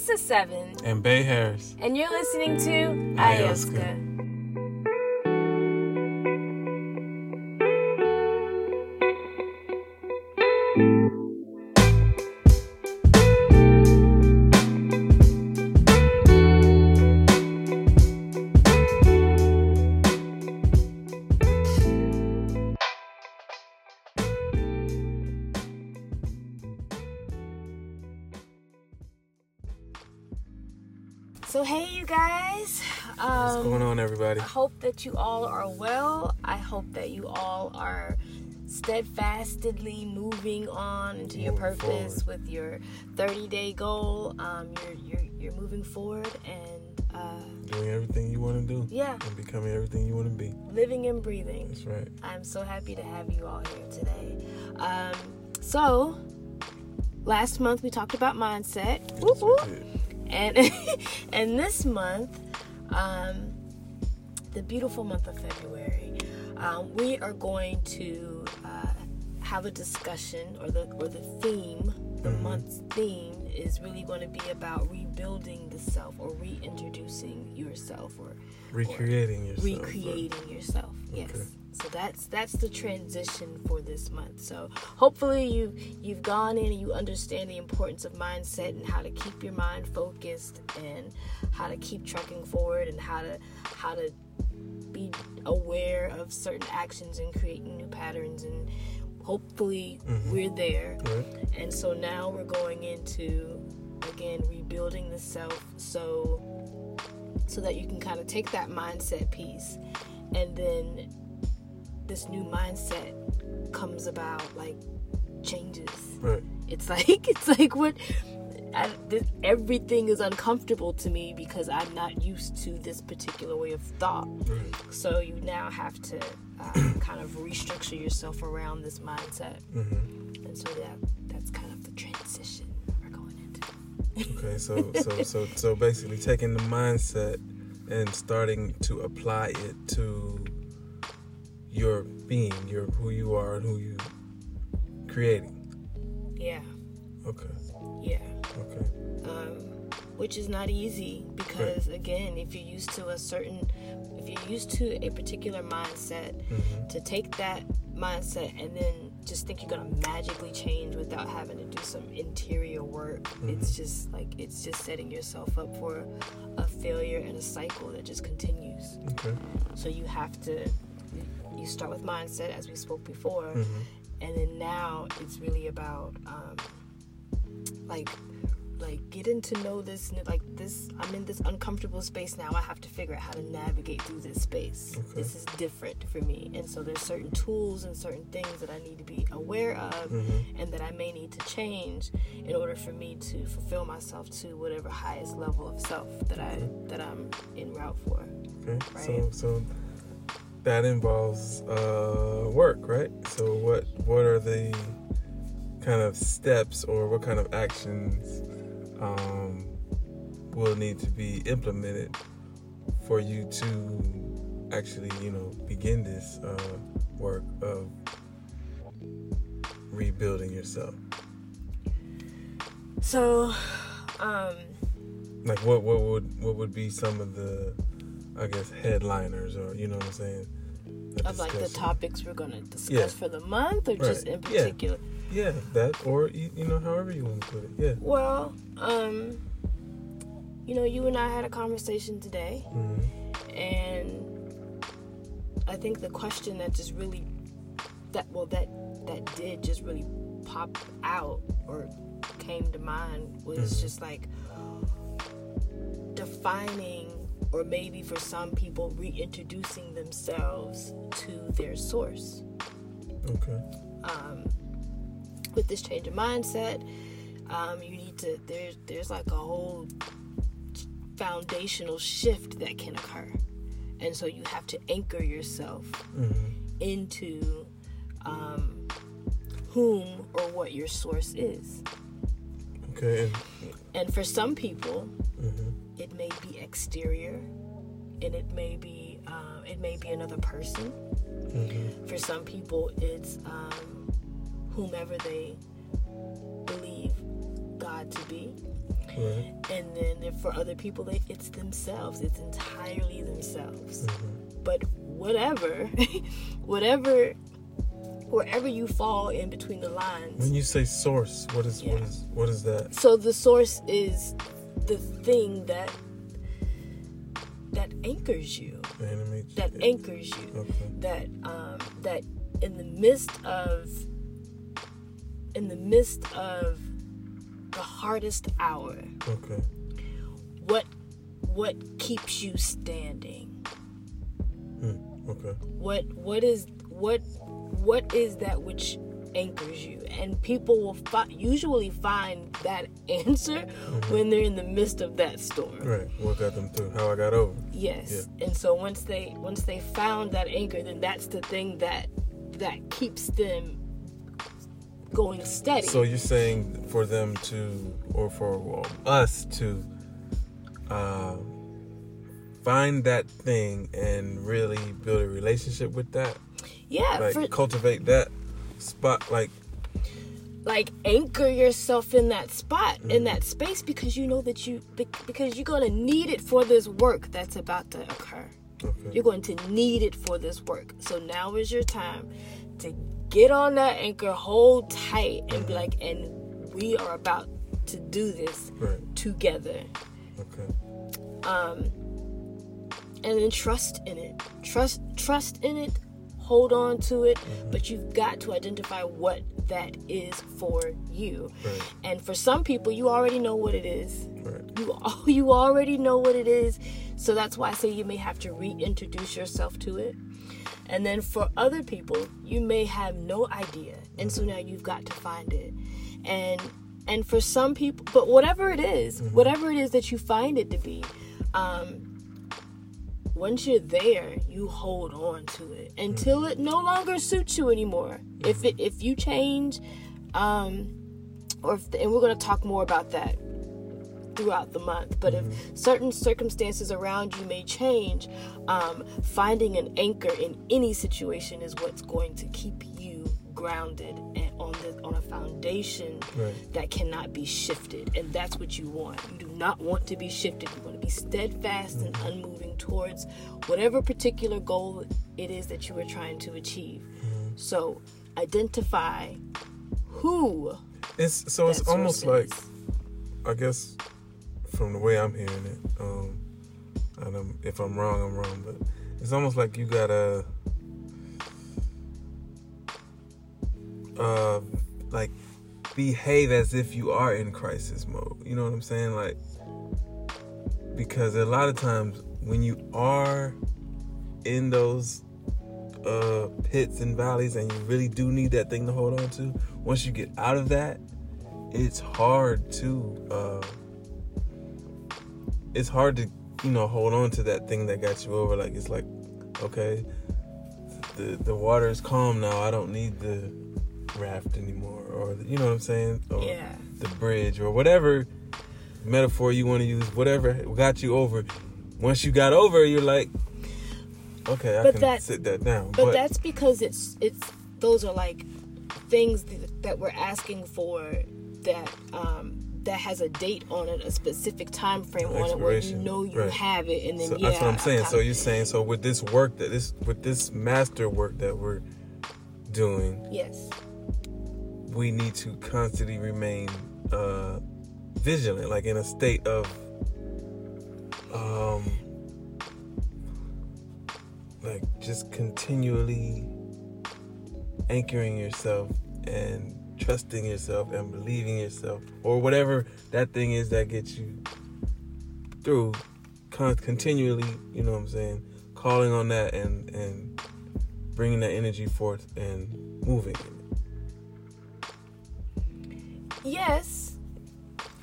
This is Seven, And Bay Harris. and you're listening to Ayahuasca. Ayahuasca. So hey, you guys. What's Um, going on, everybody? I hope that you all are well. I hope that you all are steadfastly moving on into your purpose forward. with your 30 day goal. Um, you're, you're, you're moving forward and uh, Doing everything you want to do. yeah, And becoming everything you want to be. living and breathing. That's right. I'm so happy to have you all here today. Um, so, last month we talked about mindset. Yes. And and this month um the beautiful month of february um, we are going to uh, have a discussion or the or the theme the month's theme is really going to be about rebuilding the self or reintroducing yourself or Recreating yourself. recreating yourself yes Okay. So that's that's the transition for this month. So hopefully you you've gone in and you understand the importance of mindset and how to keep your mind focused and how to keep trucking forward and how to how to be aware of certain actions and creating new patterns and hopefully mm-hmm. we're there. Right? and so now we're going into again rebuilding the self so so that you can kind of take that mindset piece and then this new mindset comes about like changes Right. it's like it's like what I, this, everything is uncomfortable to me because i'm not used to this particular way of thought Right. so you now have to uh, kind of restructure yourself around this mindset Mm-hmm. and so that that's kind of the transition we're going into. Okay, so so so so basically taking the mindset and starting to apply it to your being, your who you are and who you creating. Yeah, Okay. yeah. Okay. Um, which is not easy because again, if you're used to a certain, if you're used to a particular mindset, Mm-hmm. to take that mindset and then just think you're gonna magically change without having to do some interior work, it's just like it's just setting yourself up for a failure and a cycle that just continues. Okay. So you have to you start with mindset as we spoke before, Mm-hmm. and then now it's really about um, like like getting to know this like this I'm in this uncomfortable space now. I have to figure out how to navigate through this space. Okay. This is different for me, and so there's certain tools and certain things that I need to be aware of, Mm-hmm. and that I may need to change in order for me to fulfill myself to whatever highest level of self that I that I'm en route for. Okay. So so that involves uh, work, right? So what what are the kind of steps or what kind of actions um, will need to be implemented for you to actually, you know, begin this uh, work of rebuilding yourself? So, um, Like what what would what would be some of the I guess headliners or you know what I'm saying? Of like the topics we're gonna discuss Yeah. for the month, or just in particular. Yeah, that or you, you know however you want to put it. Yeah. Well, um, you know, you and I had a conversation today, hmm and I think the question that just really that well that that did just really pop out or came to mind was Mhm. just like defining or maybe for some people reintroducing themselves to their source Okay. um, with this change of mindset um, you need to there's there's like a whole foundational shift that can occur and so you have to anchor yourself hmm into um, whom or what your source is Okay. And, for some people hmm it may be exterior and it may be um, it may be another person hmm for some people it's um, whomever they believe god to be Right. and then if for other people they, it's themselves it's entirely themselves Mm-hmm. but whatever whatever wherever you fall in between the lines When you say source, what is what Yeah. is what is that? so the source is the thing that that anchors you Animate. that anchors you Okay. that um that in the midst of in the midst of the hardest hour Okay. what what keeps you standing Hmm. Okay. what what is what what is that which anchors you and people will fi- usually find that answer when they're in the midst of that storm Right. What got them through? How I got over. yes and so once they once they found that anchor then that's the thing that that keeps them going steady So you're saying for them to, or for well, us to, uh, find that thing and really build a relationship with that, yeah like for, cultivate that spot, like like anchor yourself in that spot Mm-hmm. in that space because you know that you because you're going to need it for this work that's about to occur. Okay, you're going to need it for this work. So now is your time to get on that anchor hold tight and be like and we are about to do this right, together. Okay, um and then trust in it. Trust trust in it hold on to it but you've got to identify what that is for you. Right, and for some people you already know what it is. Right, you you already know what it is. So that's why i say you may have to reintroduce yourself to it. And then for other people you may have no idea and so now you've got to find it. And and for some people but whatever it is, whatever it is that you find it to be um once you're there you hold on to it until it no longer suits you anymore. If it if you change um or if and we're to talk more about that throughout the month but if certain circumstances around you may change um, finding an anchor in any situation is what's going to keep you grounded and on the on a foundation Right. that cannot be shifted. And that's what you want. You do not want to be shifted. You want to be steadfast and unmoving towards whatever particular goal it is that you are trying to achieve. So identify who It's so it's almost like. I guess from the way I'm hearing it, um, and I'm, if I'm wrong, I'm wrong, but it's almost like you gotta, uh, like behave as if you are in crisis mode. You know what I'm saying? Like, because a lot of times when you are in those uh, pits and valleys and you really do need that thing to hold on to, once you get out of that, it's hard to uh it's hard to you know hold on to that thing that got you over like it's like okay the the water is calm now i don't need the raft anymore or you know what i'm saying or Yeah. the bridge or whatever metaphor you want to use whatever got you over once you got over you're like okay i But can that- sit that down but, that's because it's it's those are like things that, that we're asking for that um that has a date on it a specific time frame on it where you know you right. have it and then So yeah that's what I'm saying. So you're saying so with this work that this with this master work that we're doing, yes we need to constantly remain uh vigilant, like in a state of um like just continually anchoring yourself and trusting yourself and believing yourself or whatever that thing is that gets you through con- continually you know what i'm saying calling on that and and bringing that energy forth and moving yes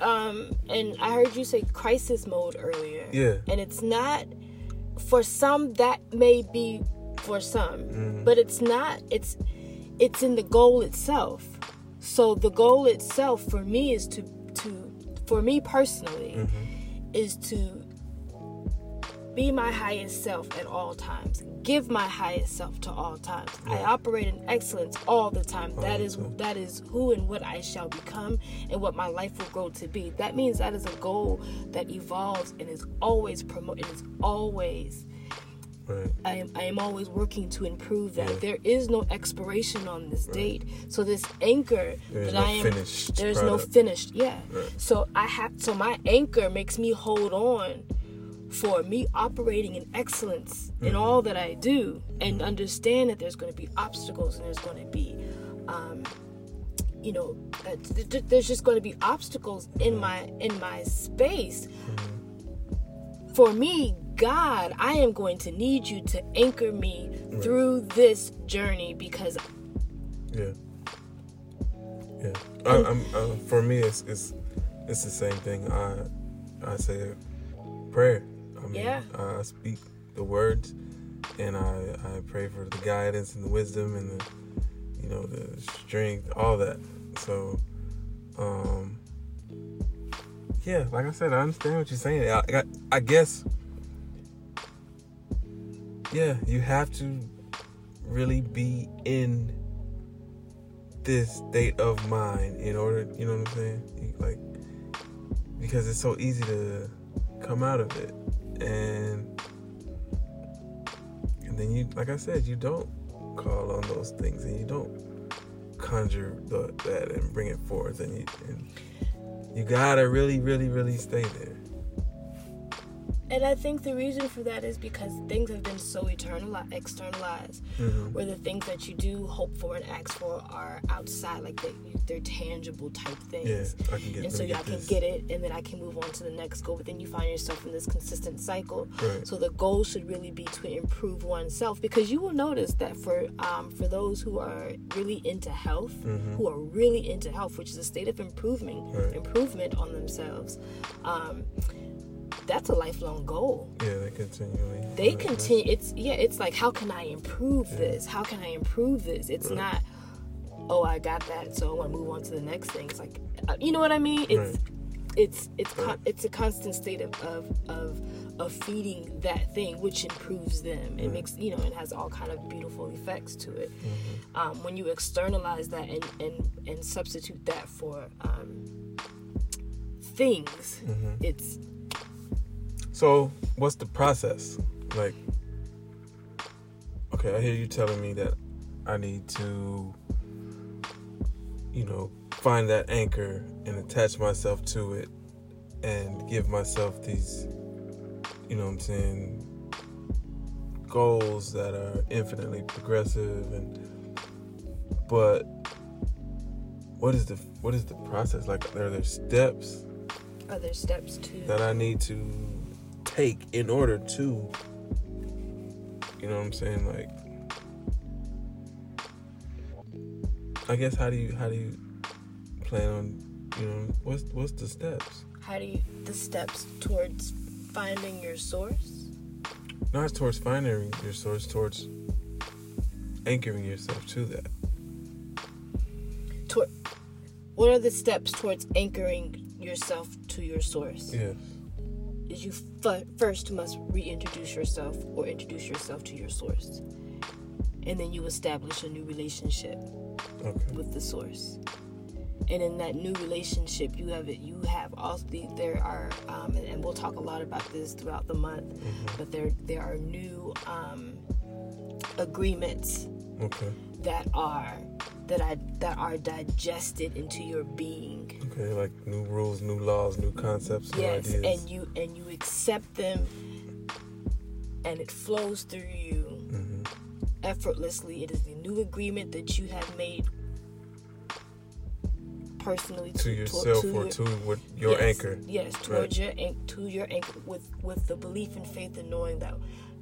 um and i heard you say crisis mode earlier Yeah. and it's not for some that may be for some Mm-hmm. but it's not it's it's in the goal itself so the goal itself for me is to to for me personally Mm-hmm. is to be my highest self at all times give my highest self to all times i operate in excellence all the time that is that is who and what i shall become and what my life will grow to be that means that is a goal that evolves and is always promoted is always Right. I am, I am always working to improve that. Yeah. There is no expiration on this date. So this anchor There's that no I am finished there's no finished. Yeah. Right. So I have so my anchor makes me hold on for me operating in excellence in Mm-hmm. all that I do and understand that there's going to be obstacles and there's going to be um you know uh, th- th- there's just going to be obstacles in Mm-hmm. my in my space for me, God, I am going to need you to anchor me through this journey because Yeah. Yeah. I, I'm uh, for me, it's it's it's the same thing. I I say prayer. I mean, Yeah. I speak the words, and I I pray for the guidance and the wisdom and the you know the strength, all that. So, um, yeah, like I said, I understand what you're saying. I I, I guess, yeah, you have to really be in this state of mind in order, you know what I'm saying? Like, because it's so easy to come out of it, and and then you, like I said, you don't call on those things, and you don't conjure the, that and bring it forth, and you and you gotta really, really, really stay there. And I think the reason for that is because things have been so eternalized, externalized, Mhm. where the things that you do hope for and ask for are outside, like they, they're tangible type Yeah, things. I can get. And so I can get it, and then I can move on to the next goal. But then you find yourself in this consistent cycle. Right. So the goal should really be to improve oneself, because you will notice that for um, for those who are really into health, who are really into health, which is a state of improvement, Mm-hmm. Right. improvement on themselves. Um, that's a lifelong goal. Yeah, they continually. They continue. It's yeah. It's like how can I improve this? How can I improve this? It's Right. not. Oh, I got that, so I want to move on to the next thing. It's like, uh, you know what I mean? It's Right. it's it's con- it's a constant state of of of of feeding that thing, which improves them. It makes you know, it has all kind of beautiful effects to it. Mm-hmm. Um, when you externalize that and and and substitute that for um, things, Mm-hmm. it's So, what's the process? Like, okay, I hear you telling me that I need to, you know, find that anchor and attach myself to it and give myself these, you know what I'm saying, goals that are infinitely progressive and but what is the what is the process like are there steps are there steps to that I need to take in order to, you know what I'm saying? Like, I guess how do you how do you plan on, you know, what's what's the steps? how do you the steps towards finding your source Not towards finding your source, towards anchoring yourself to that. toward what are the steps towards anchoring yourself to your source Yeah. is you f- first must reintroduce yourself or introduce yourself to your source and then you establish a new relationship Okay. with the source and in that new relationship you have it you have also the, there are um, and, and we'll talk a lot about this throughout the month but there there are new um, agreements Okay. that are that I that are digested into your being. Okay. Like new rules, new laws, new concepts, new Yes, ideas. and you and you accept them, and it flows through you hmm effortlessly. It is the new agreement that you have made personally To yourself or your- to what your yes, anchor. Yes, towards your an- to your anchor with with the belief and faith and knowing that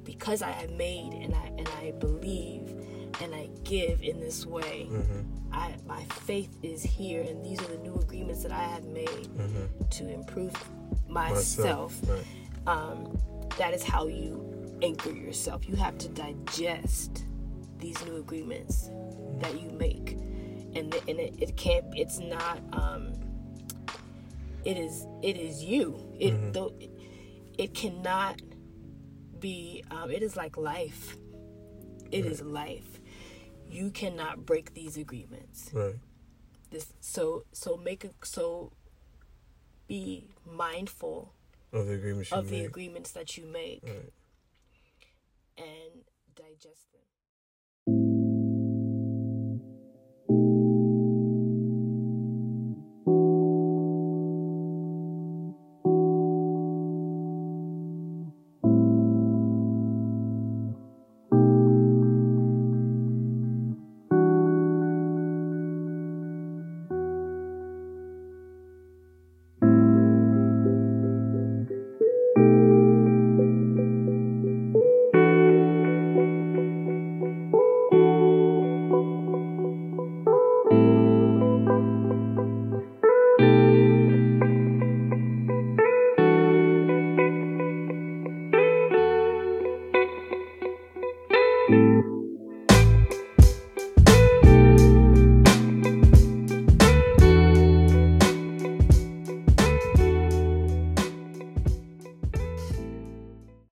because I have made and I and I believe and I give in this way, hmm I my faith is here and these are the new agreements that I have made hmm to improve myself. Right. Um, that is how you anchor yourself. You have to digest these new agreements that you make, and the, and it, it can't. It's not. Um, it is. It is you. It Mhm. though. It, it cannot be um, it is like life It is life you cannot break these agreements Right. this so so make a so be mindful Of the agreement you of the made. agreements that you make Right. and digest them